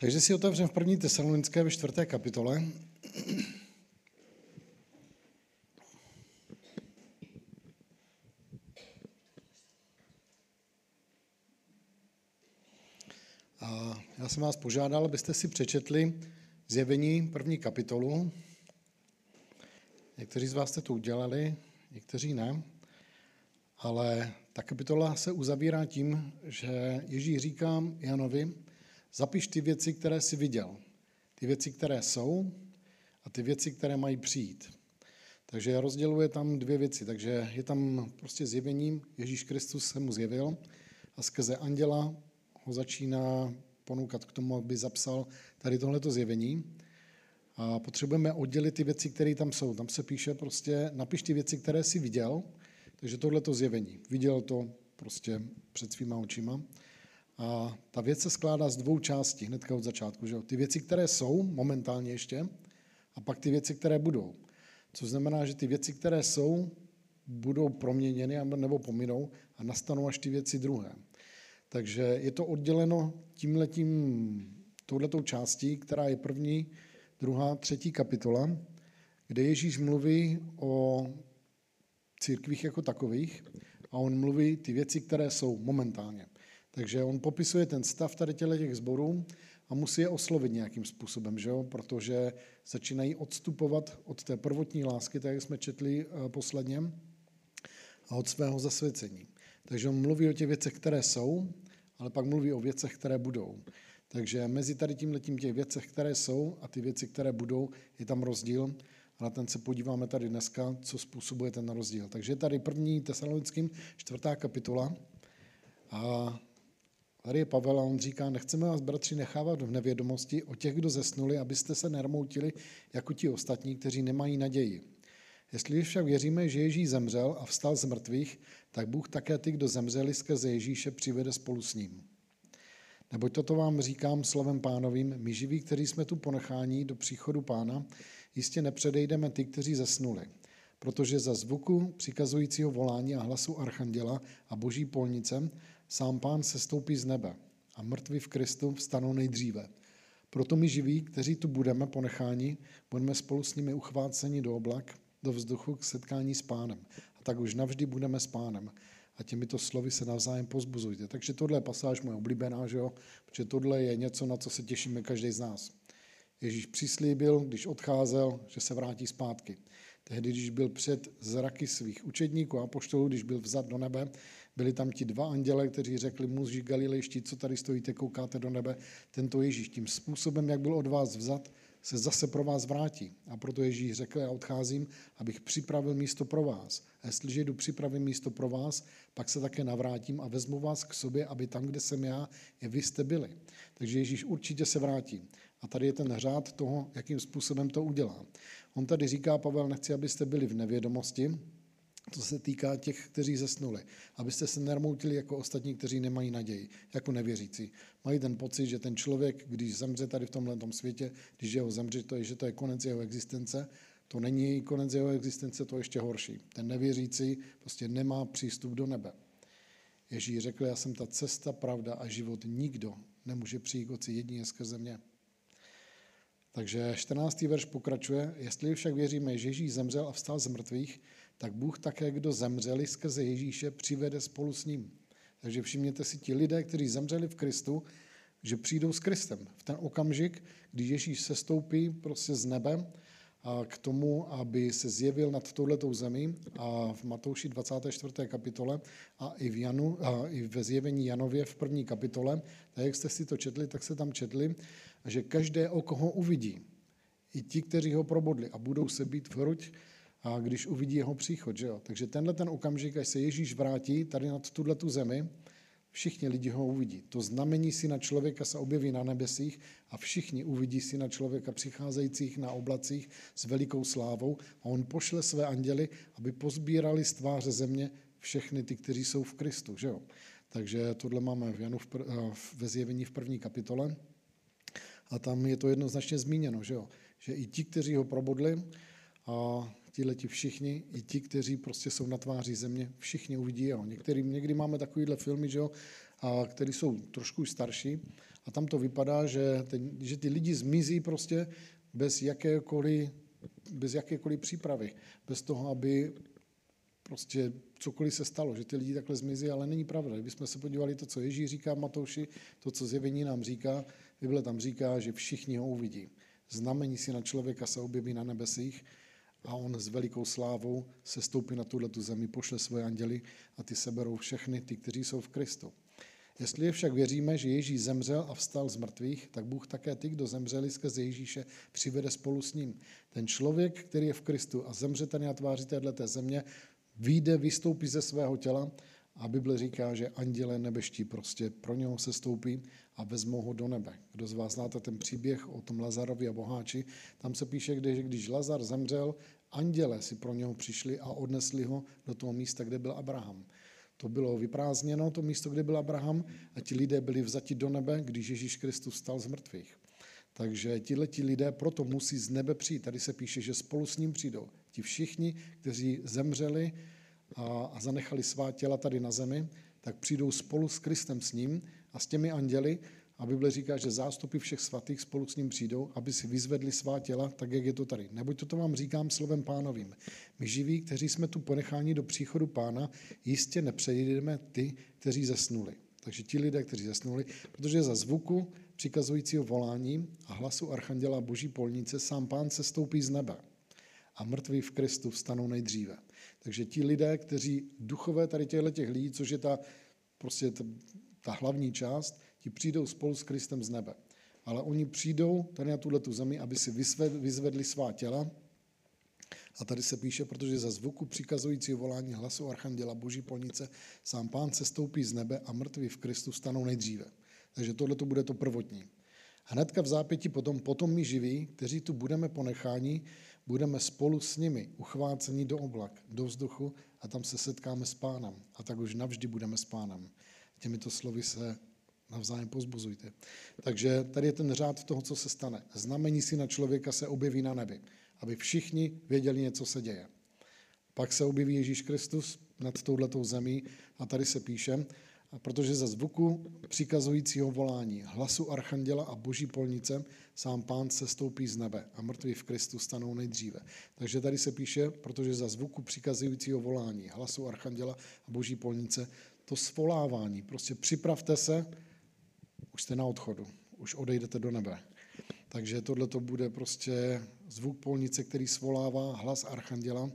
Takže si otevřeme v první tesalonické ve čtvrté kapitole. A já jsem vás požádal, abyste si přečetli zjevení první kapitolu. Někteří z vás jste to udělali, někteří ne. Ale ta kapitola se uzavírá tím, že Ježíš říká Janovi, zapiš ty věci, které jsi viděl. Ty věci, které jsou a ty věci, které mají přijít. Takže rozděluje tam dvě věci. Takže je tam prostě zjevením, Ježíš Kristus se mu zjevil a skrze anděla ho začíná ponoukat k tomu, aby zapsal tady tohleto zjevení. A potřebujeme oddělit ty věci, které tam jsou. Tam se píše prostě, napiš ty věci, které jsi viděl, takže tohleto zjevení. Viděl to prostě před svýma očima. A ta věc se skládá z dvou částí, hnedka od začátku. Že? Ty věci, které jsou momentálně ještě, a pak ty věci, které budou. Což znamená, že ty věci, které jsou, budou proměněny nebo pominou a nastanou až ty věci druhé. Takže je to odděleno tímhletím, touhletou částí, která je první, druhá, třetí kapitola, kde Ježíš mluví o církvích jako takových a on mluví ty věci, které jsou momentálně. Takže on popisuje ten stav tady těch zborů a musí je oslovit nějakým způsobem, že jo? protože začínají odstupovat od té prvotní lásky, tak jak jsme četli eh, posledně, a od svého zasvěcení. Takže on mluví o těch věcech, které jsou, ale pak mluví o věcech, které budou. Takže mezi tady tím letím těch věcech, které jsou a ty věci, které budou, je tam rozdíl a na ten se podíváme tady dneska, co způsobuje ten rozdíl. Takže tady první tesalonickým čtvrtá kapitola a tady je Pavel a on říká, nechceme vás, bratři, nechávat v nevědomosti o těch, kdo zesnuli, abyste se nermoutili jako ti ostatní, kteří nemají naději. Jestli však věříme, že Ježíš zemřel a vstal z mrtvých, tak Bůh také ty, kdo zemřeli skrze Ježíše, přivede spolu s ním. Neboť toto vám říkám slovem pánovým, my živí, kteří jsme tu ponechání do příchodu pána, jistě nepředejdeme ty, kteří zesnuli. Protože za zvuku přikazujícího volání a hlasu archanděla a boží polnice sám pán se stoupí z nebe a mrtví v Kristu vstanou nejdříve. Proto my živí, kteří tu budeme ponecháni, budeme spolu s nimi uchváceni do oblak, do vzduchu k setkání s pánem. A tak už navždy budeme s pánem. A těmito slovy se navzájem pozbuzujte. Takže tohle je pasáž moje oblíbená, že jo? protože tohle je něco, na co se těšíme každý z nás. Ježíš přislíbil, když odcházel, že se vrátí zpátky. Tehdy, když byl před zraky svých učedníků a poštolů, když byl vzat do nebe, byli tam ti dva anděle, kteří řekli muži galilejští, co tady stojíte, koukáte do nebe. Tento Ježíš tím způsobem, jak byl od vás vzat, se zase pro vás vrátí. A proto Ježíš řekl, já odcházím, abych připravil místo pro vás. A jestliže jdu připravit místo pro vás, pak se také navrátím a vezmu vás k sobě, aby tam, kde jsem já, je vy jste byli. Takže Ježíš určitě se vrátí. A tady je ten řád toho, jakým způsobem to udělá. On tady říká, Pavel, nechci, abyste byli v nevědomosti, to se týká těch, kteří zesnuli. Abyste se nermoutili jako ostatní, kteří nemají naději, jako nevěřící. Mají ten pocit, že ten člověk, když zemře tady v tomhle světě, když jeho zemře, to je, že to je konec jeho existence, to není konec jeho existence, to je ještě horší. Ten nevěřící prostě nemá přístup do nebe. Ježíš řekl, já jsem ta cesta, pravda a život. Nikdo nemůže přijít oci jedině skrze mě. Takže 14. verš pokračuje, jestli však věříme, že Ježíš zemřel a vstal z mrtvých, tak Bůh také, kdo zemřeli skrze Ježíše, přivede spolu s ním. Takže všimněte si, ti lidé, kteří zemřeli v Kristu, že přijdou s Kristem. V ten okamžik, když Ježíš sestoupí prostě z nebe k tomu, aby se zjevil nad touhletou zemí a v Matouši 24. kapitole a i, v Janu, a i ve zjevení Janově v první kapitole, tak jak jste si to četli, tak se tam četli, že každé oko ho uvidí. I ti, kteří ho probodli a budou se být v hruď a když uvidí jeho příchod. Že jo? Takže tenhle ten okamžik, až se Ježíš vrátí tady nad tuhle tu zemi, všichni lidi ho uvidí. To znamení syna člověka se objeví na nebesích a všichni uvidí syna člověka přicházejících na oblacích s velikou slávou a on pošle své anděly, aby pozbírali z tváře země všechny ty, kteří jsou v Kristu. Že jo? Takže tohle máme v Janu v pr- ve zjevení v první kapitole a tam je to jednoznačně zmíněno, že, jo? že i ti, kteří ho probodli, a tihleti všichni, i ti, kteří prostě jsou na tváři země, všichni uvidí jeho. Některý, někdy máme takovýhle filmy, že jo, a, který jsou trošku starší, A tam to vypadá, že, ten, že ty lidi zmizí prostě bez jakékoliv, bez jakékoliv přípravy, bez toho, aby prostě cokoliv se stalo, že ty lidi takhle zmizí, ale není pravda. Kdybychom se podívali to, co Ježíš říká Matouši, to, co zjevení nám říká, Bible tam říká, že všichni ho uvidí. Znamení si na člověka se objeví na nebesích a on s velikou slávou se stoupí na tuhle tu zemi, pošle svoje anděly a ty seberou všechny ty, kteří jsou v Kristu. Jestli však věříme, že Ježíš zemřel a vstal z mrtvých, tak Bůh také ty, kdo zemřeli skrze Ježíše, přivede spolu s ním. Ten člověk, který je v Kristu a zemře ten na tváři této země, vyjde, vystoupí ze svého těla a Bible říká, že anděle nebeští prostě pro něho se stoupí a vezmou ho do nebe. Kdo z vás znáte ten příběh o tom Lazarovi a boháči, tam se píše, že když Lazar zemřel, anděle si pro něho přišli a odnesli ho do toho místa, kde byl Abraham. To bylo vyprázdněno, to místo, kde byl Abraham, a ti lidé byli vzati do nebe, když Ježíš Kristus stal z mrtvých. Takže tihleti lidé proto musí z nebe přijít. Tady se píše, že spolu s ním přijdou. Ti všichni, kteří zemřeli a, a zanechali svá těla tady na zemi, tak přijdou spolu s Kristem s ním a s těmi anděli a Bible říká, že zástupy všech svatých spolu s ním přijdou, aby si vyzvedli svá těla, tak jak je to tady. Neboť toto vám říkám slovem pánovým. My živí, kteří jsme tu ponecháni do příchodu pána, jistě nepřejdeme ty, kteří zesnuli. Takže ti lidé, kteří zesnuli, protože za zvuku přikazujícího volání a hlasu archanděla boží polnice sám pán se stoupí z nebe a mrtví v Kristu vstanou nejdříve. Takže ti lidé, kteří duchové tady těchto těch lidí, což je ta, prostě ta, ta hlavní část, ti přijdou spolu s Kristem z nebe. Ale oni přijdou tady na tuhle tu zemi, aby si vyzvedli svá těla. A tady se píše, protože za zvuku přikazujícího volání hlasu Archanděla Boží polnice sám pán se stoupí z nebe a mrtví v Kristu stanou nejdříve. Takže tohle to bude to prvotní. Hnedka v zápěti potom, potom my živí, kteří tu budeme ponecháni, budeme spolu s nimi uchváceni do oblak, do vzduchu a tam se setkáme s pánem. A tak už navždy budeme s pánem. Těmito slovy se navzájem pozbuzujte. Takže tady je ten řád toho, co se stane. Znamení si na člověka se objeví na nebi, aby všichni věděli něco se děje. Pak se objeví Ježíš Kristus nad touhletou zemí a tady se píše, protože za zvuku přikazujícího volání, hlasu archanděla a boží polnice, sám pán se stoupí z nebe a mrtví v Kristu stanou nejdříve. Takže tady se píše, protože za zvuku přikazujícího volání, hlasu archanděla a boží polnice, to svolávání, prostě připravte se, už jste na odchodu, už odejdete do nebe. Takže tohle to bude prostě zvuk polnice, který svolává hlas archanděla.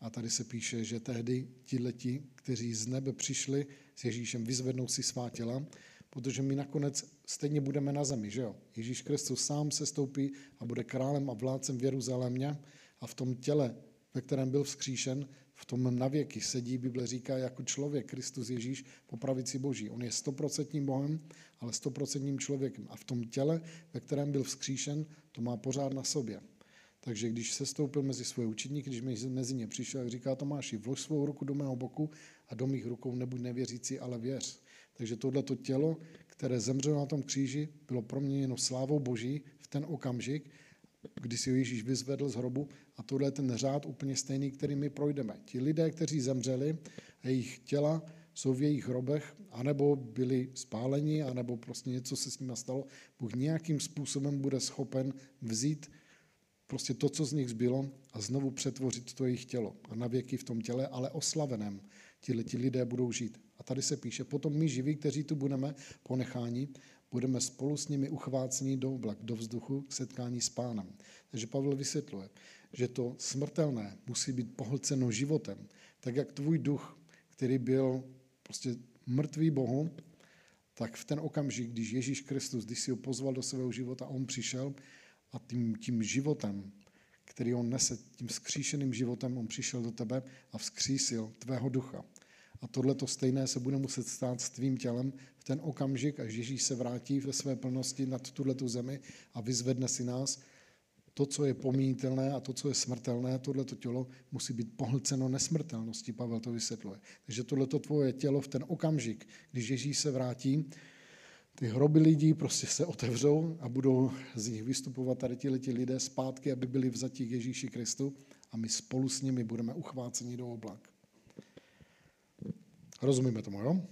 A tady se píše, že tehdy ti leti, kteří z nebe přišli s Ježíšem, vyzvednou si svá těla, protože my nakonec stejně budeme na zemi, že jo? Ježíš Kristus sám se stoupí a bude králem a vládcem v Jeruzalémě a v tom těle, ve kterém byl vzkříšen, v tom navěky sedí, Bible říká, jako člověk, Kristus Ježíš po pravici Boží. On je stoprocentním Bohem, ale stoprocentním člověkem. A v tom těle, ve kterém byl vzkříšen, to má pořád na sobě. Takže když se stoupil mezi svoje učedníky, když mezi ně přišel, jak říká Tomáši, vlož svou ruku do mého boku a do mých rukou nebuď nevěřící, ale věř. Takže tohleto tělo, které zemřelo na tom kříži, bylo proměněno slávou Boží v ten okamžik, kdy si Ježíš vyzvedl z hrobu a tohle je ten řád úplně stejný, který my projdeme. Ti lidé, kteří zemřeli jejich těla jsou v jejich hrobech, anebo byli spáleni, anebo prostě něco se s nimi stalo, Bůh nějakým způsobem bude schopen vzít prostě to, co z nich zbylo a znovu přetvořit to jejich tělo. A na věky v tom těle, ale oslaveném. Tihle ti lidé budou žít. A tady se píše, potom my živí, kteří tu budeme ponecháni, budeme spolu s nimi uchvácení do oblak, do vzduchu k setkání s pánem. Takže Pavel vysvětluje, že to smrtelné musí být pohlceno životem, tak jak tvůj duch, který byl prostě mrtvý Bohu, tak v ten okamžik, když Ježíš Kristus, když si ho pozval do svého života, on přišel a tím, tím životem, který on nese, tím skříšeným životem, on přišel do tebe a vzkřísil tvého ducha. A tohle to stejné se bude muset stát s tvým tělem v ten okamžik, až Ježíš se vrátí ve své plnosti nad tuhle zemi a vyzvedne si nás. To, co je pomínitelné a to, co je smrtelné, tohleto tělo musí být pohlceno nesmrtelností, Pavel to vysvětluje. Takže tohleto tvoje tělo v ten okamžik, když Ježíš se vrátí, ty hroby lidí prostě se otevřou a budou z nich vystupovat tady ti lidé zpátky, aby byli vzatí k Ježíši Kristu a my spolu s nimi budeme uchváceni do oblak. Rozumíme tomu, jo?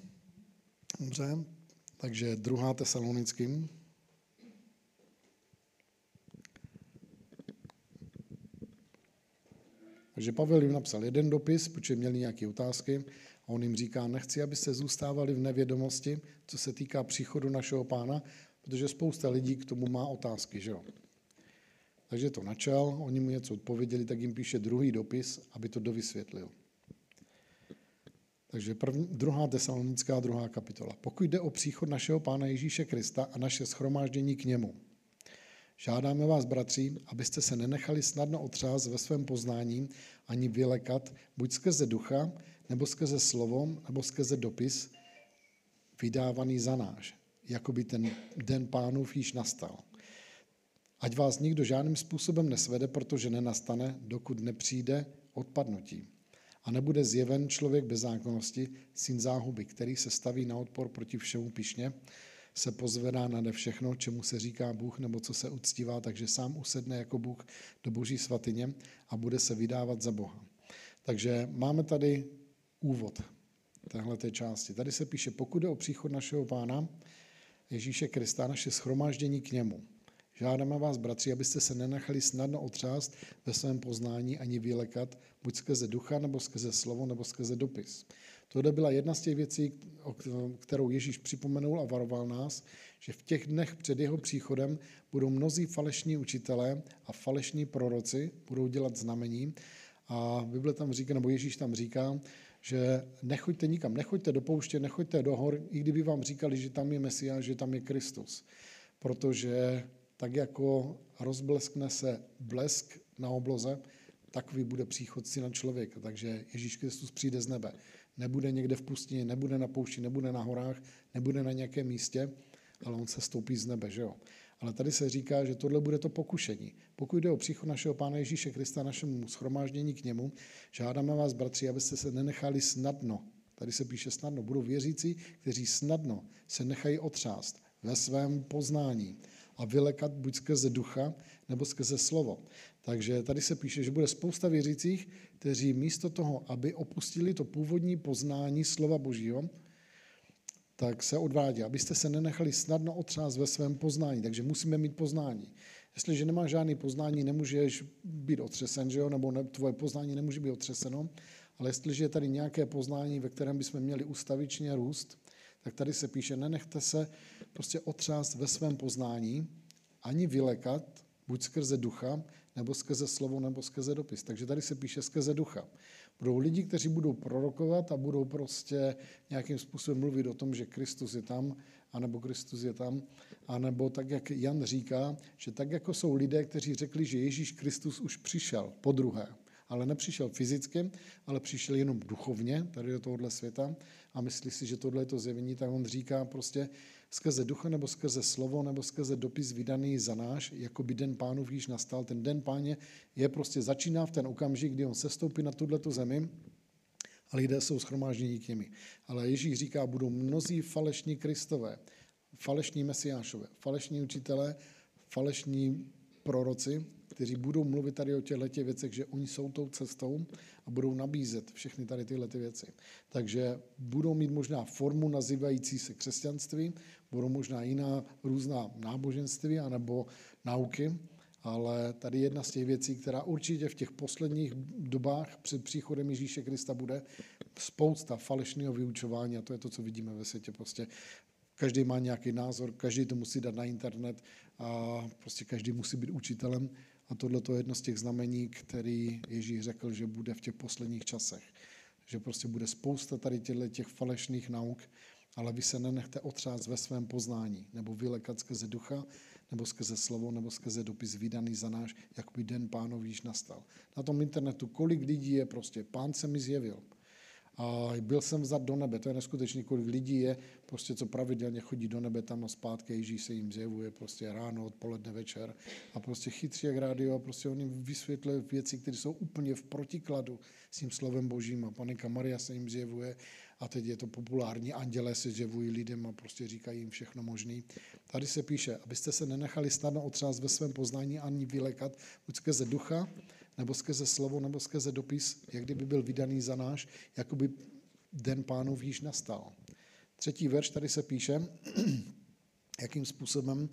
Dobře. Takže druhá tesalonickým. Takže Pavel jim napsal jeden dopis, protože měli nějaké otázky on jim říká, nechci, abyste zůstávali v nevědomosti, co se týká příchodu našeho pána, protože spousta lidí k tomu má otázky, že jo. Takže to načal, oni mu něco odpověděli, tak jim píše druhý dopis, aby to dovysvětlil. Takže první, druhá tesalonická, druhá kapitola. Pokud jde o příchod našeho Pána Ježíše Krista a naše schromáždění k němu, žádáme vás, bratři, abyste se nenechali snadno otřást ve svém poznání ani vylekat, buď skrze ducha, nebo skrze slovo, nebo skrze dopis, vydávaný za náš, jako by ten den pánův již nastal. Ať vás nikdo žádným způsobem nesvede, protože nenastane, dokud nepřijde odpadnutí. A nebude zjeven člověk bez zákonnosti, syn záhuby, který se staví na odpor proti všemu pišně, se pozvedá nade všechno, čemu se říká Bůh nebo co se uctívá, takže sám usedne jako Bůh do boží svatyně a bude se vydávat za Boha. Takže máme tady úvod téhle části. Tady se píše, pokud je o příchod našeho pána Ježíše Krista, naše schromáždění k němu. Žádáme vás, bratři, abyste se nenechali snadno otřást ve svém poznání ani vylekat, buď skrze ducha, nebo skrze slovo, nebo skrze dopis. Tohle byla jedna z těch věcí, kterou Ježíš připomenul a varoval nás, že v těch dnech před jeho příchodem budou mnozí falešní učitelé a falešní proroci, budou dělat znamení. A Bible tam říká, nebo Ježíš tam říká, že nechoďte nikam, nechoďte do pouště, nechoďte do hor, i kdyby vám říkali, že tam je Mesiáš, že tam je Kristus. Protože tak jako rozbleskne se blesk na obloze, takový bude příchod syna člověka. Takže Ježíš Kristus přijde z nebe. Nebude někde v pustině, nebude na poušti, nebude na horách, nebude na nějakém místě, ale on se stoupí z nebe, že jo. Ale tady se říká, že tohle bude to pokušení. Pokud jde o příchod našeho Pána Ježíše Krista, našemu schromáždění k němu, žádáme vás, bratři, abyste se nenechali snadno, tady se píše snadno, budou věřící, kteří snadno se nechají otřást ve svém poznání a vylekat buď skrze ducha, nebo skrze slovo. Takže tady se píše, že bude spousta věřících, kteří místo toho, aby opustili to původní poznání slova Božího, tak se odvádí, abyste se nenechali snadno otřást ve svém poznání. Takže musíme mít poznání. Jestliže nemáš žádný poznání, nemůžeš být otřesen, že jo? nebo ne, tvoje poznání nemůže být otřeseno, ale jestliže je tady nějaké poznání, ve kterém bychom měli ustavičně růst, tak tady se píše, nenechte se prostě otřást ve svém poznání, ani vylekat, buď skrze ducha, nebo skrze slovo, nebo skrze dopis. Takže tady se píše skrze ducha. Budou lidi, kteří budou prorokovat a budou prostě nějakým způsobem mluvit o tom, že Kristus je tam, anebo Kristus je tam, anebo tak, jak Jan říká, že tak, jako jsou lidé, kteří řekli, že Ježíš Kristus už přišel po druhé, ale nepřišel fyzicky, ale přišel jenom duchovně tady do tohohle světa a myslí si, že tohle je to zjevení, tak on říká prostě skrze ducha nebo skrze slovo nebo skrze dopis vydaný za náš, jako by den pánu již nastal. Ten den páně je prostě začíná v ten okamžik, kdy on sestoupí na tuto zemi a lidé jsou schromáždění k. Ale Ježíš říká, budou mnozí falešní kristové, falešní mesiášové, falešní učitelé, falešní proroci, kteří budou mluvit tady o těchto těch věcech, že oni jsou tou cestou a budou nabízet všechny tady tyhle ty věci. Takže budou mít možná formu nazývající se křesťanství, budou možná jiná různá náboženství anebo nauky, ale tady jedna z těch věcí, která určitě v těch posledních dobách před příchodem Ježíše Krista bude spousta falešného vyučování a to je to, co vidíme ve světě. Prostě každý má nějaký názor, každý to musí dát na internet a prostě každý musí být učitelem a tohle je jedno z těch znamení, který Ježíš řekl, že bude v těch posledních časech. Že prostě bude spousta tady těchto těch falešných nauk, ale vy se nenechte otřást ve svém poznání, nebo vylekat skrze ducha, nebo skrze slovo, nebo skrze dopis vydaný za náš, jak by den pánov již nastal. Na tom internetu, kolik lidí je prostě, pán se mi zjevil. A byl jsem vzat do nebe, to je neskutečný, kolik lidí je, prostě co pravidelně chodí do nebe tam a zpátky, Ježíš se jim zjevuje prostě ráno, odpoledne, večer. A prostě chytří jak rádio a prostě on jim vysvětluje věci, které jsou úplně v protikladu s tím slovem božím. A panika Maria se jim zjevuje a teď je to populární, andělé se zjevují lidem a prostě říkají jim všechno možné. Tady se píše, abyste se nenechali snadno otřást ve svém poznání ani vylekat, buď skrze ducha, nebo skrze slovo, nebo skrze dopis, jak kdyby byl vydaný za náš, jako by den pánův již nastal. Třetí verš tady se píše, jakým způsobem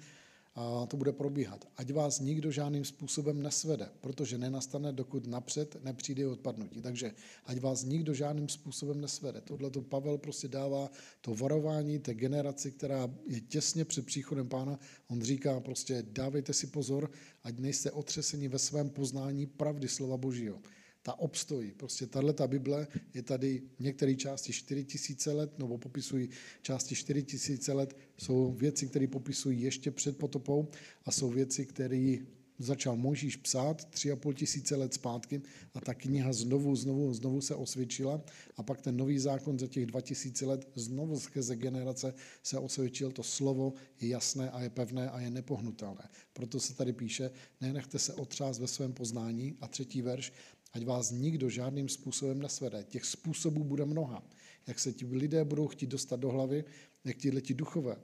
to bude probíhat. Ať vás nikdo žádným způsobem nesvede, protože nenastane, dokud napřed nepřijde odpadnutí. Takže ať vás nikdo žádným způsobem nesvede. Tohle to Pavel prostě dává to varování té generaci, která je těsně před příchodem pána. On říká prostě dávejte si pozor, ať nejste otřeseni ve svém poznání pravdy slova božího ta obstojí. Prostě tahle Bible je tady v některé části 4 tisíce let, nebo popisují části 4 tisíce let, jsou věci, které popisují ještě před potopou a jsou věci, které začal Mojžíš psát tři a půl tisíce let zpátky a ta kniha znovu, znovu, znovu se osvědčila a pak ten nový zákon za těch dva tisíce let znovu skrze generace se osvědčil. To slovo je jasné a je pevné a je nepohnutelné. Proto se tady píše, nenechte se otřást ve svém poznání a třetí verš, ať vás nikdo žádným způsobem nesvede. Těch způsobů bude mnoha. Jak se ti lidé budou chtít dostat do hlavy, jak ti leti duchové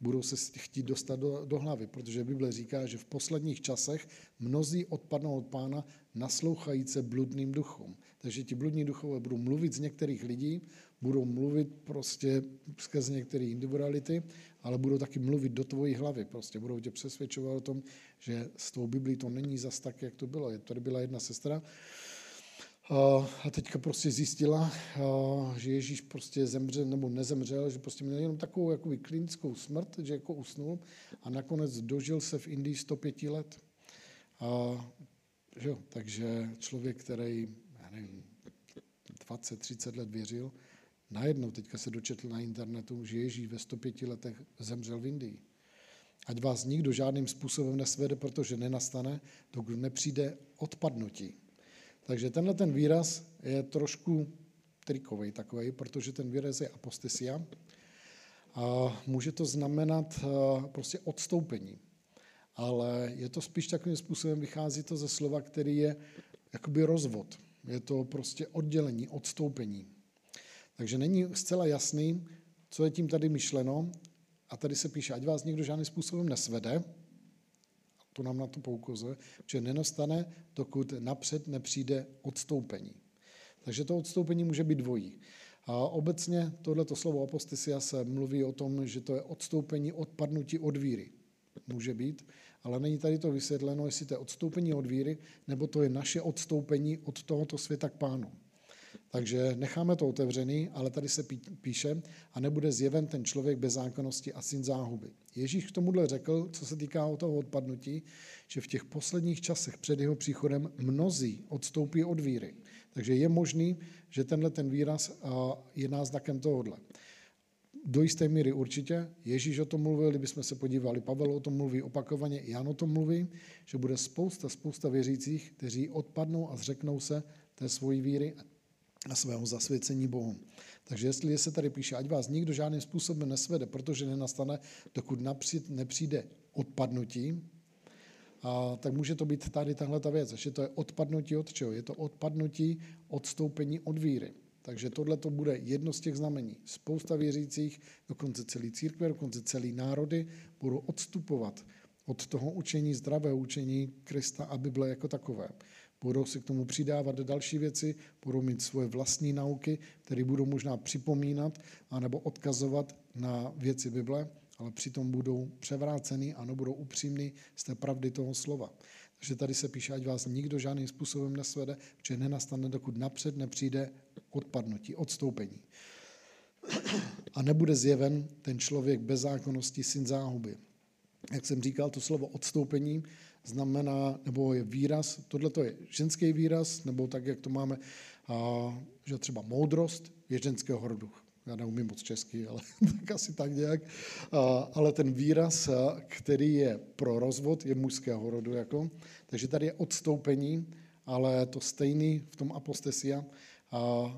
budou se chtít dostat do, do hlavy, protože Bible říká, že v posledních časech mnozí odpadnou od pána naslouchajíce bludným duchům. Takže ti bludní duchové budou mluvit z některých lidí, budou mluvit prostě skrze některé individuality, ale budou taky mluvit do tvojí hlavy. Prostě budou tě přesvědčovat o tom, že s tou Biblí to není zas tak, jak to bylo. Tady byla jedna sestra, a teďka prostě zjistila, že Ježíš prostě zemřel nebo nezemřel, že prostě měl jenom takovou jakoby klinickou smrt, že jako usnul a nakonec dožil se v Indii 105 let. A, že jo, takže člověk, který, nevím, 20-30 let věřil, najednou teďka se dočetl na internetu, že Ježíš ve 105 letech zemřel v Indii. Ať vás nikdo žádným způsobem nesvede, protože nenastane, dokud nepřijde odpadnutí. Takže tenhle ten výraz je trošku trikový takový, protože ten výraz je apostesia a může to znamenat eh, prostě odstoupení. Ale je to spíš takovým způsobem, vychází to ze slova, který je jakoby rozvod. Je to prostě oddělení, odstoupení. Takže není zcela jasný, co je tím tady myšleno. A tady se píše, ať vás nikdo žádným způsobem nesvede, to nám na to poukazuje, že nenastane, dokud napřed nepřijde odstoupení. Takže to odstoupení může být dvojí. A obecně tohleto slovo apostesia se mluví o tom, že to je odstoupení, odpadnutí od víry. Může být, ale není tady to vysvětleno, jestli to je odstoupení od víry, nebo to je naše odstoupení od tohoto světa k pánu. Takže necháme to otevřený, ale tady se píše, a nebude zjeven ten člověk bez zákonnosti a syn záhuby. Ježíš k tomuhle řekl, co se týká o toho odpadnutí, že v těch posledních časech před jeho příchodem mnozí odstoupí od víry. Takže je možný, že tenhle ten výraz je náznakem tohohle. Do jisté míry určitě. Ježíš o tom mluvil, kdybychom se podívali, Pavel o tom mluví opakovaně, Jan o tom mluví, že bude spousta, spousta věřících, kteří odpadnou a zřeknou se té svojí víry a svého zasvěcení Bohu. Takže jestli se tady píše, ať vás nikdo žádným způsobem nesvede, protože nenastane, dokud napřít, nepřijde odpadnutí, a, tak může to být tady tahle ta věc, že to je odpadnutí od čeho? Je to odpadnutí, odstoupení od víry. Takže tohle to bude jedno z těch znamení. Spousta věřících, dokonce celý církve, dokonce celý národy budou odstupovat od toho učení, zdravého učení Krista a Bible jako takové budou si k tomu přidávat další věci, budou mít svoje vlastní nauky, které budou možná připomínat anebo odkazovat na věci Bible, ale přitom budou převráceny a nebudou upřímný z té pravdy toho slova. Takže tady se píše, ať vás nikdo žádným způsobem nesvede, že nenastane, dokud napřed nepřijde odpadnutí, odstoupení. A nebude zjeven ten člověk bez zákonnosti, syn záhuby. Jak jsem říkal, to slovo odstoupení znamená, nebo je výraz, tohle to je ženský výraz, nebo tak, jak to máme, a, že třeba moudrost je ženského rodu. Já neumím moc česky, ale tak asi tak nějak. A, ale ten výraz, který je pro rozvod, je mužského rodu. Jako. Takže tady je odstoupení, ale to stejný v tom apostesia a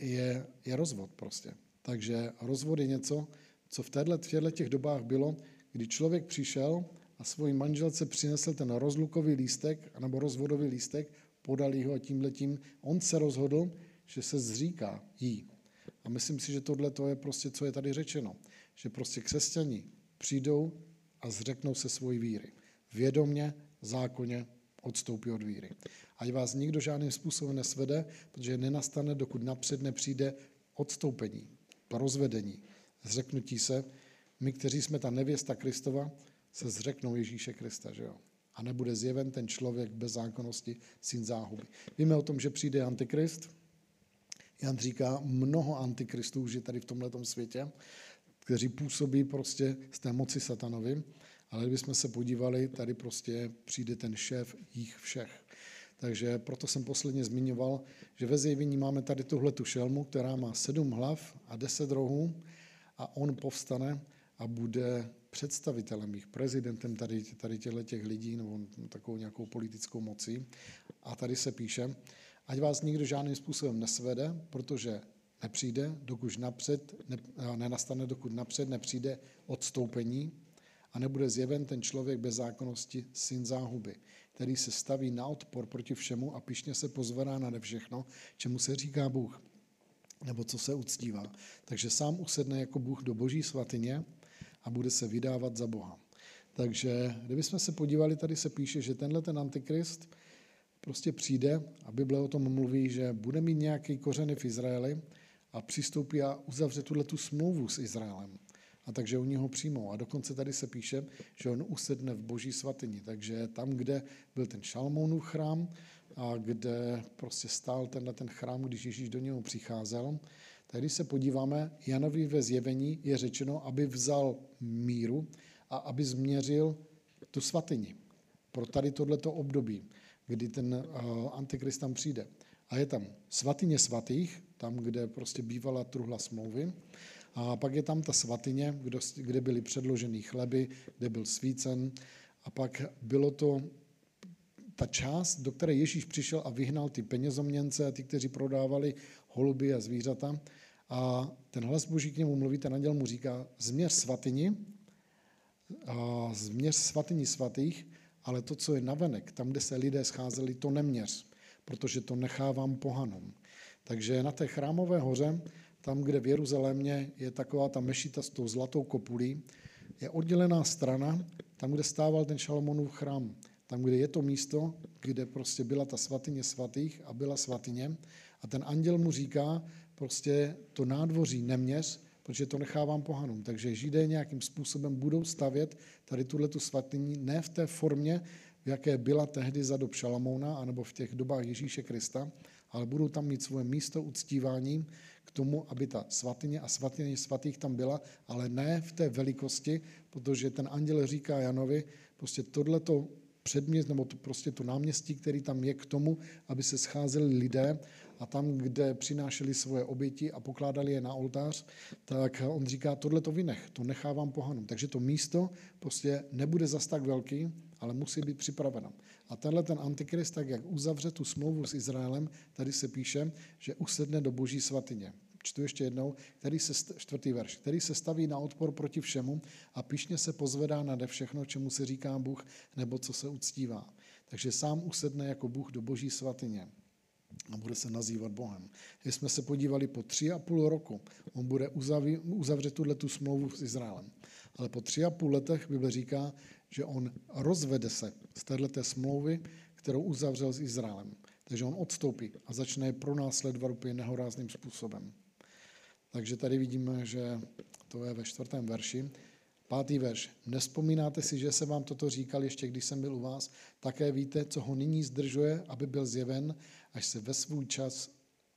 je, je rozvod prostě. Takže rozvod je něco, co v těchto těch dobách bylo, kdy člověk přišel a svojí manželce přinesl ten rozlukový lístek nebo rozvodový lístek, podal ho a tímhletím on se rozhodl, že se zříká jí. A myslím si, že tohle to je prostě, co je tady řečeno. Že prostě křesťani přijdou a zřeknou se svojí víry. Vědomně, zákonně odstoupí od víry. Ať vás nikdo žádným způsobem nesvede, protože nenastane, dokud napřed nepřijde odstoupení, rozvedení, zřeknutí se, my, kteří jsme ta nevěsta Kristova, se zřeknou Ježíše Krista, že jo? A nebude zjeven ten člověk bez zákonnosti, syn záhuby. Víme o tom, že přijde Antikrist. Jan říká, mnoho antikristů už je tady v tomhle světě, kteří působí prostě z té moci satanovi. Ale kdybychom se podívali, tady prostě přijde ten šéf jich všech. Takže proto jsem posledně zmiňoval, že ve zjevení máme tady tuhle tu šelmu, která má sedm hlav a deset rohů a on povstane a bude představitelem jich, prezidentem tady, tady těchto těch lidí nebo takovou nějakou politickou mocí. A tady se píše, ať vás nikdo žádným způsobem nesvede, protože nepřijde, dokud napřed, ne, nenastane, dokud napřed nepřijde odstoupení a nebude zjeven ten člověk bez zákonnosti, syn záhuby, který se staví na odpor proti všemu a pišně se pozvedá na všechno, čemu se říká Bůh, nebo co se uctívá. Takže sám usedne jako Bůh do boží svatyně a bude se vydávat za Boha. Takže kdybychom se podívali, tady se píše, že tenhle ten antikrist prostě přijde a Bible o tom mluví, že bude mít nějaký kořeny v Izraeli a přistoupí a uzavře tuhle tu smlouvu s Izraelem. A takže oni ho přijmou. A dokonce tady se píše, že on usedne v boží svatyni. Takže tam, kde byl ten Šalmounův chrám a kde prostě stál tenhle ten chrám, když Ježíš do něho přicházel, tak když se podíváme, Janovi ve zjevení je řečeno, aby vzal míru a aby změřil tu svatyni pro tady tohleto období, kdy ten uh, antikrist tam přijde. A je tam svatyně svatých, tam, kde prostě bývala truhla smlouvy, a pak je tam ta svatyně, kde byly předložený chleby, kde byl svícen. A pak bylo to ta část, do které Ježíš přišel a vyhnal ty penězoměnce a ty, kteří prodávali holuby a zvířata. A ten hlas Boží k němu mluví, ten anděl mu říká, změř svatyni, a změř svatyni svatých, ale to, co je navenek, tam, kde se lidé scházeli, to neměř, protože to nechávám pohanům. Takže na té chrámové hoře tam, kde v Jeruzalémě je taková ta mešita s tou zlatou kopulí, je oddělená strana, tam, kde stával ten Šalomonův chrám, tam, kde je to místo, kde prostě byla ta svatyně svatých a byla svatyně. A ten anděl mu říká, prostě to nádvoří neměř, protože to nechávám pohanům. Takže Židé nějakým způsobem budou stavět tady tuhle tu svatyni ne v té formě, v jaké byla tehdy za dob Šalamouna, anebo v těch dobách Ježíše Krista, ale budou tam mít svoje místo uctívání k tomu, aby ta svatyně a svatyně svatých tam byla, ale ne v té velikosti, protože ten anděl říká Janovi, prostě tohleto předměst, nebo to, prostě to náměstí, který tam je k tomu, aby se scházeli lidé a tam, kde přinášeli svoje oběti a pokládali je na oltář, tak on říká, tohle to vynech, to nechávám pohanům. Takže to místo prostě nebude zas tak velký, ale musí být připravena. A tenhle ten antikrist, tak jak uzavře tu smlouvu s Izraelem, tady se píše, že usedne do boží svatyně. Čtu ještě jednou, který se, čtvrtý verš, který se staví na odpor proti všemu a pišně se pozvedá nade všechno, čemu se říká Bůh, nebo co se uctívá. Takže sám usedne jako Bůh do boží svatyně a bude se nazývat Bohem. Když jsme se podívali po tři a půl roku, on bude uzavřet tuhle tu smlouvu s Izraelem. Ale po tři a půl letech Bible říká, že on rozvede se z této smlouvy, kterou uzavřel s Izraelem. Takže on odstoupí a začne je pronásledovat úplně nehorázným způsobem. Takže tady vidíme, že to je ve čtvrtém verši. Pátý verš. Nespomínáte si, že se vám toto říkal ještě, když jsem byl u vás? Také víte, co ho nyní zdržuje, aby byl zjeven, až se ve svůj čas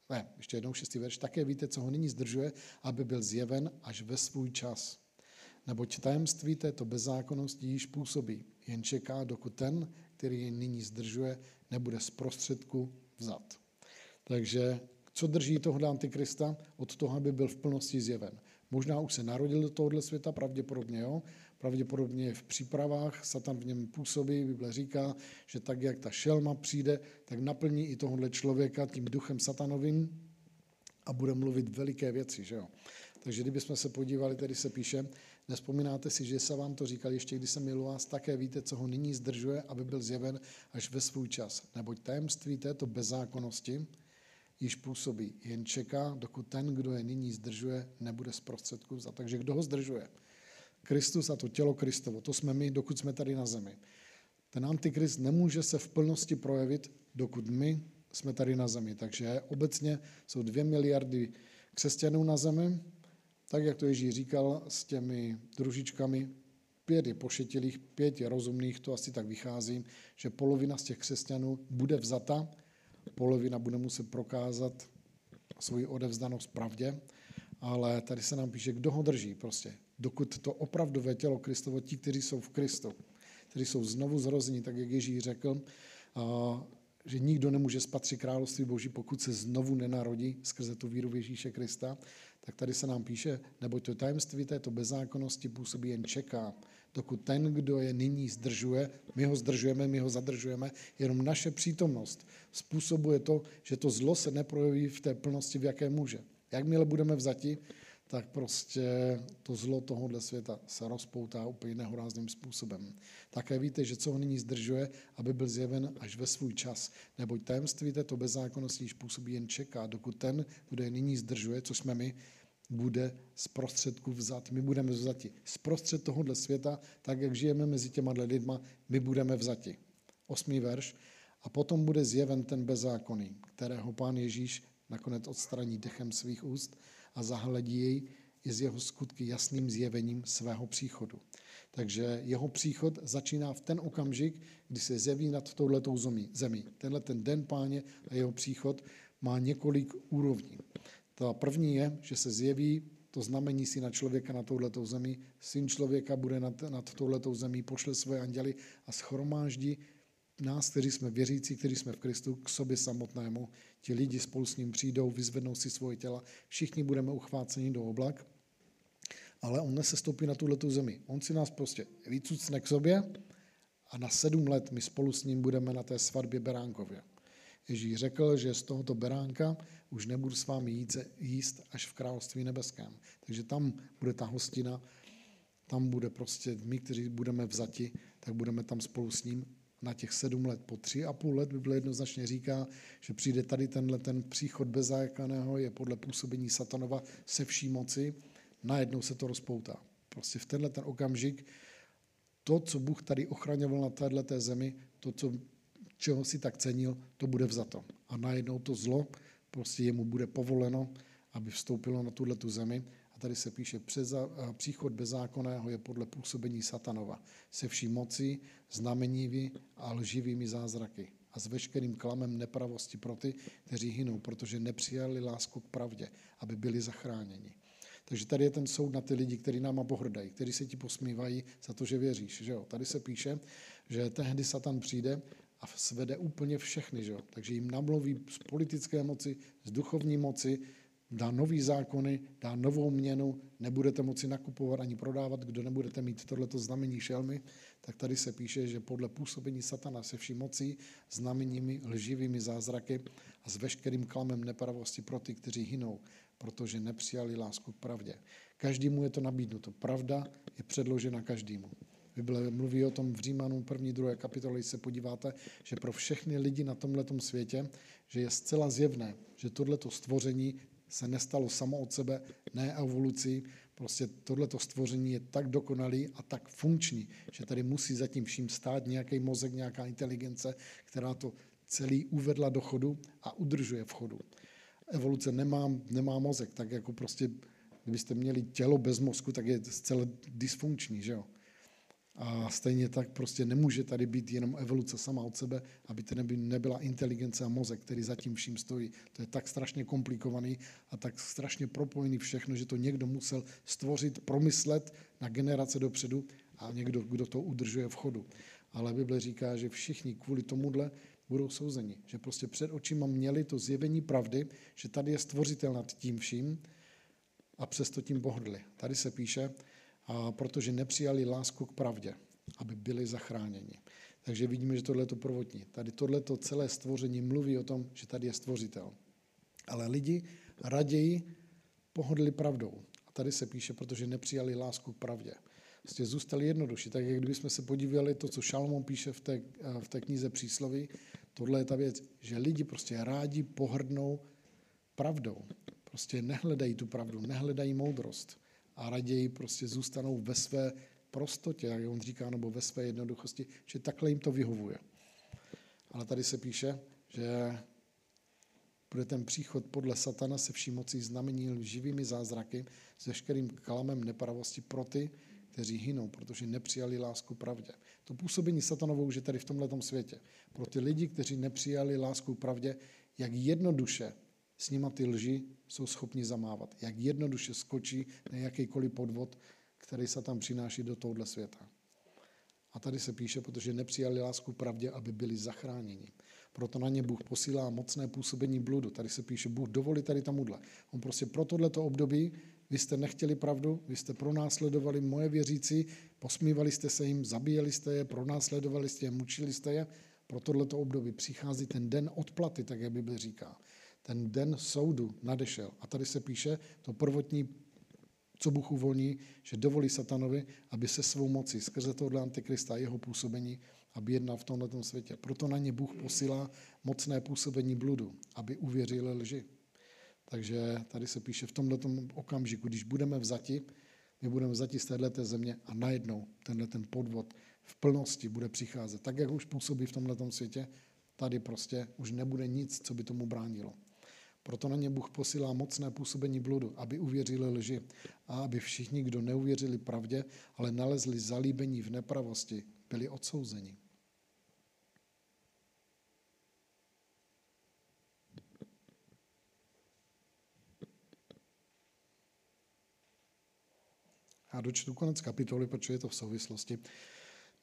ne, ještě jednou šestý verš. Také víte, co ho nyní zdržuje, aby byl zjeven až ve svůj čas. Neboť tajemství této bezzákonnosti již působí, jen čeká, dokud ten, který jej nyní zdržuje, nebude z prostředku vzat. Takže co drží tohle antikrista od toho, aby byl v plnosti zjeven? Možná už se narodil do tohohle světa, pravděpodobně jo, pravděpodobně je v přípravách, Satan v něm působí, Bible říká, že tak, jak ta šelma přijde, tak naplní i tohohle člověka tím duchem satanovým a bude mluvit veliké věci, že jo. Takže kdybychom se podívali, tady se píše, nespomínáte si, že se vám to říkal ještě, když jsem milu vás, také víte, co ho nyní zdržuje, aby byl zjeven až ve svůj čas. Neboť tajemství této bezzákonnosti již působí, jen čeká, dokud ten, kdo je nyní zdržuje, nebude z prostředku vzat. Takže kdo ho zdržuje? Kristus a to tělo Kristovo, to jsme my, dokud jsme tady na zemi. Ten antikrist nemůže se v plnosti projevit, dokud my jsme tady na zemi. Takže obecně jsou dvě miliardy křesťanů na zemi, tak jak to Ježíš říkal s těmi družičkami, pět je pošetilých, pět je rozumných, to asi tak vychází, že polovina z těch křesťanů bude vzata, polovina bude muset prokázat svoji odevzdanost pravdě, ale tady se nám píše, kdo ho drží prostě. Dokud to opravdové tělo Kristovo, ti, kteří jsou v Kristu, kteří jsou znovu zrození, tak jak Ježíš řekl, že nikdo nemůže spatřit království Boží, pokud se znovu nenarodí skrze tu víru v Ježíše Krista, tak tady se nám píše, nebo to tajemství této bezzákonnosti působí jen čeká, dokud ten, kdo je nyní zdržuje, my ho zdržujeme, my ho zadržujeme, jenom naše přítomnost způsobuje to, že to zlo se neprojeví v té plnosti, v jaké může. Jakmile budeme vzati, tak prostě to zlo tohohle světa se rozpoutá úplně nehorázným způsobem. Také víte, že co ho nyní zdržuje, aby byl zjeven až ve svůj čas. Neboť tajemství této bezzákonnosti již působí jen čeká, dokud ten, kdo je nyní zdržuje, což jsme my, bude z prostředku vzat. My budeme vzati. Z prostřed tohohle světa, tak jak žijeme mezi těma lidma, my budeme vzati. Osmý verš. A potom bude zjeven ten bezzákonný, kterého pán Ježíš nakonec odstraní dechem svých úst a zahledí jej i z jeho skutky jasným zjevením svého příchodu. Takže jeho příchod začíná v ten okamžik, kdy se zjeví nad touhletou zemí. Tenhle ten den páně a jeho příchod má několik úrovní. Ta první je, že se zjeví to znamení syna člověka na touhletou zemi. Syn člověka bude nad, nad touhletou zemí, pošle svoje anděly a schromáždí nás, kteří jsme věřící, kteří jsme v Kristu, k sobě samotnému. Ti lidi spolu s ním přijdou, vyzvednou si svoje těla, všichni budeme uchváceni do oblak, ale on nesestoupí na tuhletu zemi. On si nás prostě vycucne k sobě a na sedm let my spolu s ním budeme na té svatbě Beránkově. Ježíš řekl, že z tohoto beránka už nebudu s vámi jít, jíst až v království nebeském. Takže tam bude ta hostina, tam bude prostě my, kteří budeme vzati, tak budeme tam spolu s ním na těch sedm let. Po tři a půl let Bible jednoznačně říká, že přijde tady tenhle ten příchod bezzákonného, je podle působení satanova se vší moci, najednou se to rozpoutá. Prostě v tenhle ten okamžik to, co Bůh tady ochraňoval na této zemi, to, co, čeho si tak cenil, to bude vzato. A najednou to zlo, prostě jemu bude povoleno, aby vstoupilo na tuhle tu zemi a tady se píše, příchod bezzákonného je podle působení satanova, se vší mocí, znameními a lživými zázraky a s veškerým klamem nepravosti pro ty, kteří hynou, protože nepřijali lásku k pravdě, aby byli zachráněni. Takže tady je ten soud na ty lidi, kteří náma pohrdají, kteří se ti posmívají za to, že věříš. Že jo? Tady se píše, že tehdy Satan přijde a svede úplně všechny. Že? Takže jim namluví z politické moci, z duchovní moci, dá nový zákony, dá novou měnu, nebudete moci nakupovat ani prodávat, kdo nebudete mít tohleto znamení šelmy, tak tady se píše, že podle působení satana se vší mocí, znameními, lživými zázraky a s veškerým klamem nepravosti pro ty, kteří hynou, protože nepřijali lásku k pravdě. Každému je to nabídnuto. Pravda je předložena každému. Bible mluví o tom v Římanům první, druhé kapitole, když se podíváte, že pro všechny lidi na tomhle světě, že je zcela zjevné, že tohleto stvoření se nestalo samo od sebe, ne evolucí. Prostě tohleto stvoření je tak dokonalý a tak funkční, že tady musí zatím vším stát nějaký mozek, nějaká inteligence, která to celý uvedla do chodu a udržuje v chodu. Evoluce nemá, nemá mozek, tak jako prostě, kdybyste měli tělo bez mozku, tak je zcela dysfunkční, že jo? A stejně tak prostě nemůže tady být jenom evoluce sama od sebe, aby to nebyla inteligence a mozek, který zatím vším stojí. To je tak strašně komplikovaný a tak strašně propojený všechno, že to někdo musel stvořit, promyslet na generace dopředu a někdo, kdo to udržuje v chodu. Ale Bible říká, že všichni kvůli tomuhle budou souzeni. Že prostě před očima měli to zjevení pravdy, že tady je stvořitel nad tím vším a přesto tím pohrdli. Tady se píše, a protože nepřijali lásku k pravdě, aby byli zachráněni. Takže vidíme, že tohle je to prvotní. Tady tohle celé stvoření mluví o tom, že tady je stvořitel. Ale lidi raději pohodli pravdou. A tady se píše, protože nepřijali lásku k pravdě. Prostě zůstali jednodušší. Tak jak kdybychom se podívali to, co Šalmon píše v té, v té knize přísloví, tohle je ta věc, že lidi prostě rádi pohrdnou pravdou. Prostě nehledají tu pravdu, nehledají moudrost a raději prostě zůstanou ve své prostotě, jak on říká, nebo ve své jednoduchosti, že takhle jim to vyhovuje. Ale tady se píše, že bude ten příchod podle satana se vším mocí znamení živými zázraky s veškerým kalamem nepravosti pro ty, kteří hynou, protože nepřijali lásku pravdě. To působení satanovou už je tady v tomhle světě. Pro ty lidi, kteří nepřijali lásku pravdě, jak jednoduše s nima ty lži jsou schopni zamávat. Jak jednoduše skočí na jakýkoliv podvod, který se tam přináší do tohohle světa. A tady se píše, protože nepřijali lásku pravdě, aby byli zachráněni. Proto na ně Bůh posílá mocné působení bludu. Tady se píše, Bůh dovolí tady tamuhle. On prostě pro tohleto období, vy jste nechtěli pravdu, vy jste pronásledovali moje věřící, posmívali jste se jim, zabíjeli jste je, pronásledovali jste je, mučili jste je. Pro tohleto období přichází ten den odplaty, tak jak Bible říká. Ten den soudu nadešel. A tady se píše, to prvotní co Bůh uvolní, že dovolí satanovi, aby se svou mocí skrze tohle antikrista a jeho působení, aby jednal v tomto světě. Proto na ně Bůh posílá mocné působení bludu, aby uvěřili lži. Takže tady se píše v tomto okamžiku, když budeme vzati, my budeme vzati z této země a najednou tenhle ten podvod v plnosti bude přicházet. Tak, jak už působí v tomto světě, tady prostě už nebude nic, co by tomu bránilo. Proto na ně Bůh posílá mocné působení bludu, aby uvěřili lži a aby všichni, kdo neuvěřili pravdě, ale nalezli zalíbení v nepravosti, byli odsouzeni. A dočtu konec kapitoly, protože je to v souvislosti.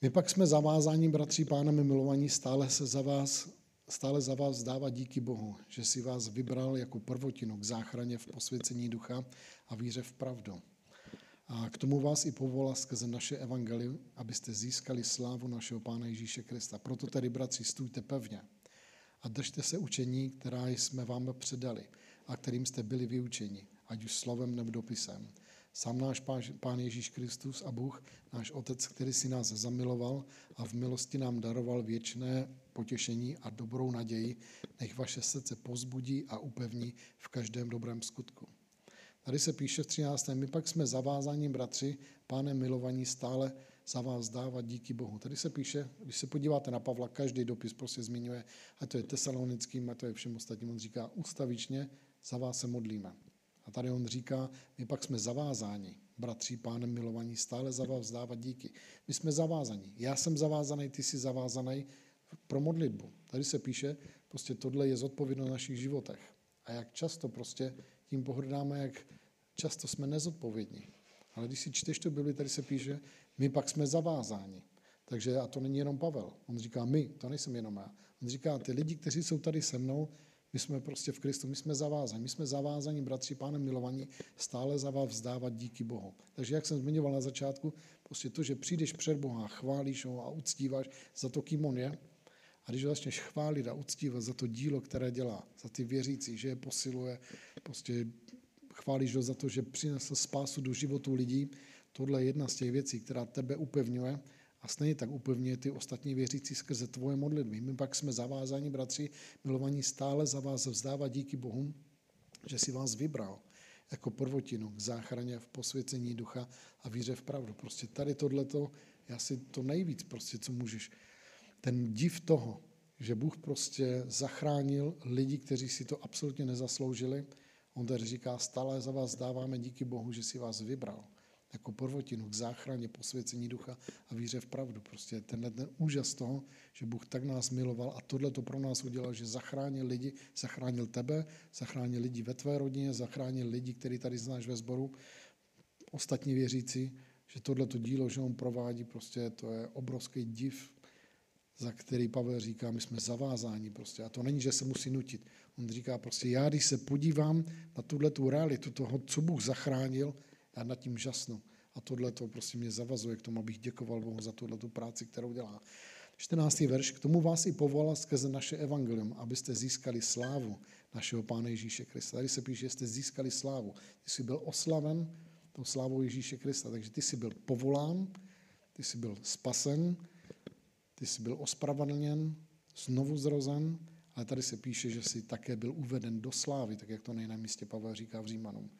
My pak jsme zavázáni, bratři pánami milovaní, stále se za vás stále za vás zdává díky Bohu, že si vás vybral jako prvotinu k záchraně v posvěcení ducha a víře v pravdu. A k tomu vás i povolá skrze naše evangelium, abyste získali slávu našeho Pána Ježíše Krista. Proto tedy, bratři, stůjte pevně a držte se učení, která jsme vám předali a kterým jste byli vyučeni, ať už slovem nebo dopisem. Sám náš Pán Ježíš Kristus a Bůh, náš Otec, který si nás zamiloval a v milosti nám daroval věčné potěšení a dobrou naději, nech vaše srdce pozbudí a upevní v každém dobrém skutku. Tady se píše v 13. My pak jsme zavázáním, bratři, pánem milovaní, stále za vás dávat díky Bohu. Tady se píše, když se podíváte na Pavla, každý dopis prostě zmiňuje, a to je tesalonickým, a to je všem ostatním, on říká, ustavičně za vás se modlíme. A tady on říká, my pak jsme zavázáni, bratří, pánem milovaní, stále za vás dávat díky. My jsme zavázaní. Já jsem zavázaný, ty jsi zavázaný pro modlitbu. Tady se píše, prostě tohle je zodpovědnost našich životech. A jak často prostě tím pohrdáme, jak často jsme nezodpovědní. Ale když si čteš tu Bibli, tady se píše, my pak jsme zavázáni. Takže a to není jenom Pavel. On říká my, to nejsem jenom já. On říká, ty lidi, kteří jsou tady se mnou, my jsme prostě v Kristu, my jsme zavázaní. My jsme zavázaní, bratři, pánem milovaní, stále za vás vzdávat díky Bohu. Takže jak jsem zmiňoval na začátku, prostě to, že přijdeš před Boha, chválíš ho a uctíváš za to, kým on je, a když ho začneš chválit a uctívat za to dílo, které dělá, za ty věřící, že je posiluje, prostě chválíš ho za to, že přinesl spásu do životu lidí, tohle je jedna z těch věcí, která tebe upevňuje a stejně tak upevňuje ty ostatní věřící skrze tvoje modlitby. My pak jsme zavázáni, bratři, milovaní stále za vás vzdávat díky Bohu, že si vás vybral jako prvotinu k záchraně v posvěcení ducha a víře v pravdu. Prostě tady tohleto je asi to nejvíc, prostě, co můžeš. Ten div toho, že Bůh prostě zachránil lidi, kteří si to absolutně nezasloužili. On tady říká, stále za vás dáváme díky Bohu, že si vás vybral jako prvotinu k záchraně, posvěcení ducha a víře v pravdu. Prostě tenhle ten úžas toho, že Bůh tak nás miloval a tohle to pro nás udělal, že zachránil lidi, zachránil tebe, zachránil lidi ve tvé rodině, zachránil lidi, který tady znáš ve sboru, ostatní věřící, že tohle to dílo, že on provádí, prostě to je obrovský div, za který Pavel říká, my jsme zavázáni prostě. A to není, že se musí nutit. On říká prostě, já když se podívám na tuhle tu realitu toho, co Bůh zachránil, já nad tím žasnu. A tohle to prostě mě zavazuje k tomu, abych děkoval Bohu za tuhle tu práci, kterou dělá. 14. verš. K tomu vás i povolal skrze naše evangelium, abyste získali slávu našeho Pána Ježíše Krista. Tady se píše, že jste získali slávu. Ty jsi byl oslaven tou slávou Ježíše Krista. Takže ty jsi byl povolán, ty jsi byl spasen, ty jsi byl ospravedlněn, znovu zrozen, ale tady se píše, že jsi také byl uveden do slávy, tak jak to nejna místě Pavel říká v Římanům.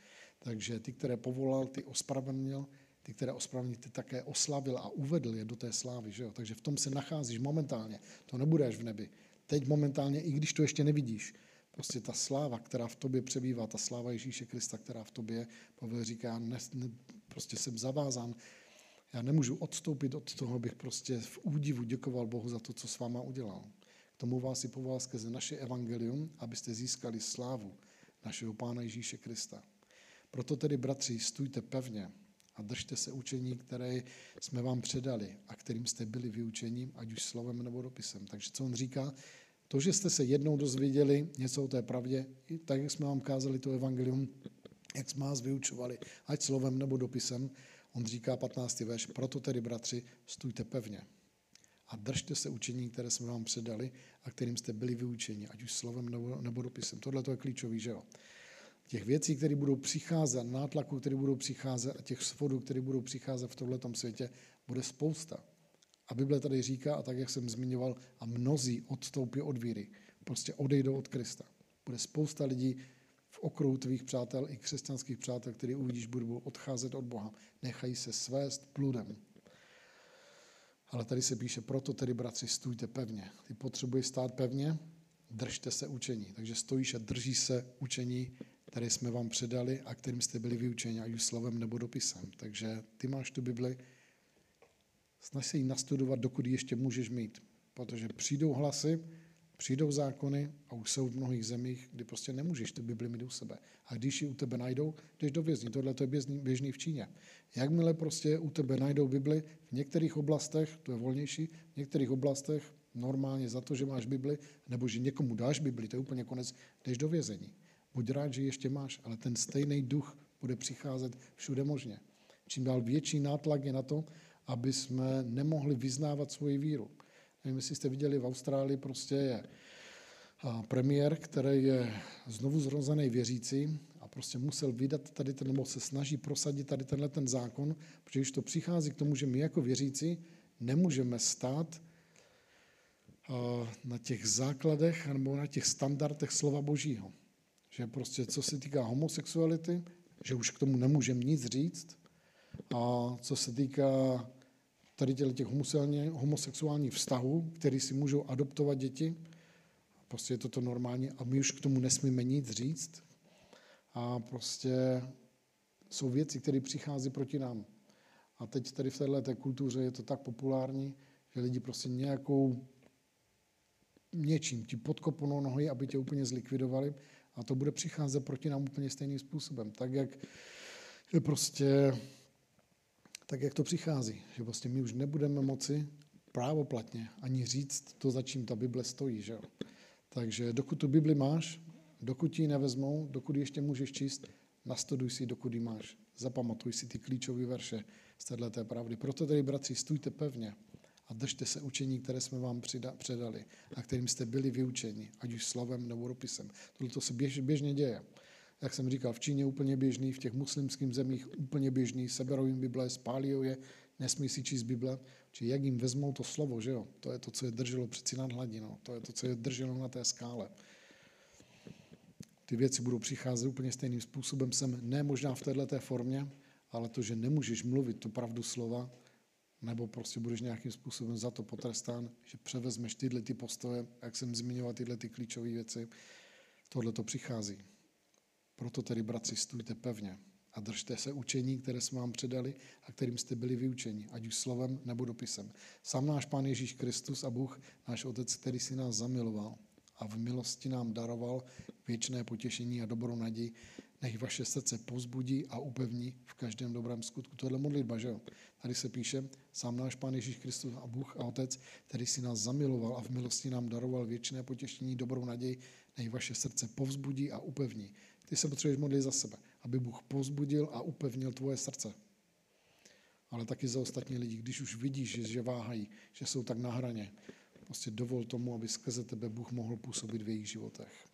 Takže ty, které povolal, ty ospravedlnil, ty, které ospravedlnil, ty také oslavil a uvedl je do té slávy. Že jo? Takže v tom se nacházíš momentálně. To nebude až v nebi. Teď momentálně, i když to ještě nevidíš, Prostě ta sláva, která v tobě přebývá, ta sláva Ježíše Krista, která v tobě, Pavel říká, ne, ne, prostě jsem zavázán, já nemůžu odstoupit od toho, abych prostě v údivu děkoval Bohu za to, co s váma udělal. K tomu vás i povolal skrze naše evangelium, abyste získali slávu našeho Pána Ježíše Krista. Proto tedy, bratři, stůjte pevně a držte se učení, které jsme vám předali a kterým jste byli vyučením, ať už slovem nebo dopisem. Takže co on říká? To, že jste se jednou dozvěděli něco o té pravdě, tak jak jsme vám kázali to evangelium, jak jsme vás vyučovali, ať slovem nebo dopisem, on říká 15. verš, proto tedy, bratři, stůjte pevně a držte se učení, které jsme vám předali a kterým jste byli vyučeni, ať už slovem nebo, nebo dopisem. Tohle to je klíčový, že jo? Těch věcí, které budou přicházet, nátlaku, které budou přicházet a těch svodů, které budou přicházet v tomto světě, bude spousta. A Bible tady říká, a tak, jak jsem zmiňoval, a mnozí odstoupí od víry. Prostě odejdou od Krista. Bude spousta lidí v okruhu tvých přátel i křesťanských přátel, který uvidíš, budou odcházet od Boha. Nechají se svést pludem. Ale tady se píše, proto tedy, bratři, stůjte pevně. Ty potřebuješ stát pevně, držte se učení. Takže stojíš a držíš se učení, které jsme vám předali a kterým jste byli vyučeni, ať už slovem nebo dopisem. Takže ty máš tu Bibli, snaž se ji nastudovat, dokud ji ještě můžeš mít. Protože přijdou hlasy, přijdou zákony a už jsou v mnohých zemích, kdy prostě nemůžeš tu Bibli mít u sebe. A když ji u tebe najdou, jdeš do vězní. Tohle to je běžný, běžný v Číně. Jakmile prostě u tebe najdou Bibli, v některých oblastech, to je volnější, v některých oblastech normálně za to, že máš Bibli, nebo že někomu dáš Bibli, to je úplně konec, jdeš do vězení. Buď rád, že ještě máš, ale ten stejný duch bude přicházet všude možně. Čím dál větší nátlak je na to, aby jsme nemohli vyznávat svoji víru. Nevím, jestli jste viděli, v Austrálii prostě je premiér, který je znovu zrozený věřící a prostě musel vydat tady ten, nebo se snaží prosadit tady tenhle ten zákon, protože když to přichází k tomu, že my jako věřící nemůžeme stát na těch základech nebo na těch standardech slova božího. Že prostě co se týká homosexuality, že už k tomu nemůžeme nic říct. A co se týká tady těch homosexuálních vztahů, který si můžou adoptovat děti, prostě je to to normální a my už k tomu nesmíme nic říct. A prostě jsou věci, které přichází proti nám. A teď tady v této kultuře je to tak populární, že lidi prostě nějakou něčím ti podkoponou nohy, aby tě úplně zlikvidovali a to bude přicházet proti nám úplně stejným způsobem. Tak jak prostě tak, jak to přichází. Že prostě my už nebudeme moci právoplatně ani říct to, za čím ta Bible stojí. Že? Takže dokud tu Bibli máš, dokud ji nevezmou, dokud ještě můžeš číst, nastuduj si, dokud ji máš. Zapamatuj si ty klíčové verše z této pravdy. Proto tedy, bratři, stůjte pevně a držte se učení, které jsme vám předali a kterým jste byli vyučeni, ať už slovem nebo dopisem. Tohle to se běž, běžně děje. Jak jsem říkal, v Číně úplně běžný, v těch muslimských zemích úplně běžný, seberou jim Bible, spálí je, nesmí si číst Bible, či jak jim vezmou to slovo, že jo? To je to, co je drželo přeci nad hladinou, to je to, co je drželo na té skále. Ty věci budou přicházet úplně stejným způsobem sem, ne možná v této formě, ale to, že nemůžeš mluvit tu pravdu slova, nebo prostě budeš nějakým způsobem za to potrestán, že převezmeš tyhle ty postoje, jak jsem zmiňoval tyhle ty klíčové věci, tohle to přichází. Proto tedy, bratři, stůjte pevně a držte se učení, které jsme vám předali a kterým jste byli vyučeni, ať už slovem nebo dopisem. Sám náš Pán Ježíš Kristus a Bůh, náš Otec, který si nás zamiloval a v milosti nám daroval věčné potěšení a dobrou naději, nech vaše srdce pozbudí a upevní v každém dobrém skutku. Tohle modlitba, že jo? Tady se píše, sám náš Pán Ježíš Kristus a Bůh a Otec, který si nás zamiloval a v milosti nám daroval věčné potěšení, dobrou naději, nech vaše srdce povzbudí a upevní. Ty se potřebuješ modlit za sebe, aby Bůh povzbudil a upevnil tvoje srdce. Ale taky za ostatní lidi, když už vidíš, že váhají, že jsou tak na hraně, prostě dovol tomu, aby skrze tebe Bůh mohl působit v jejich životech.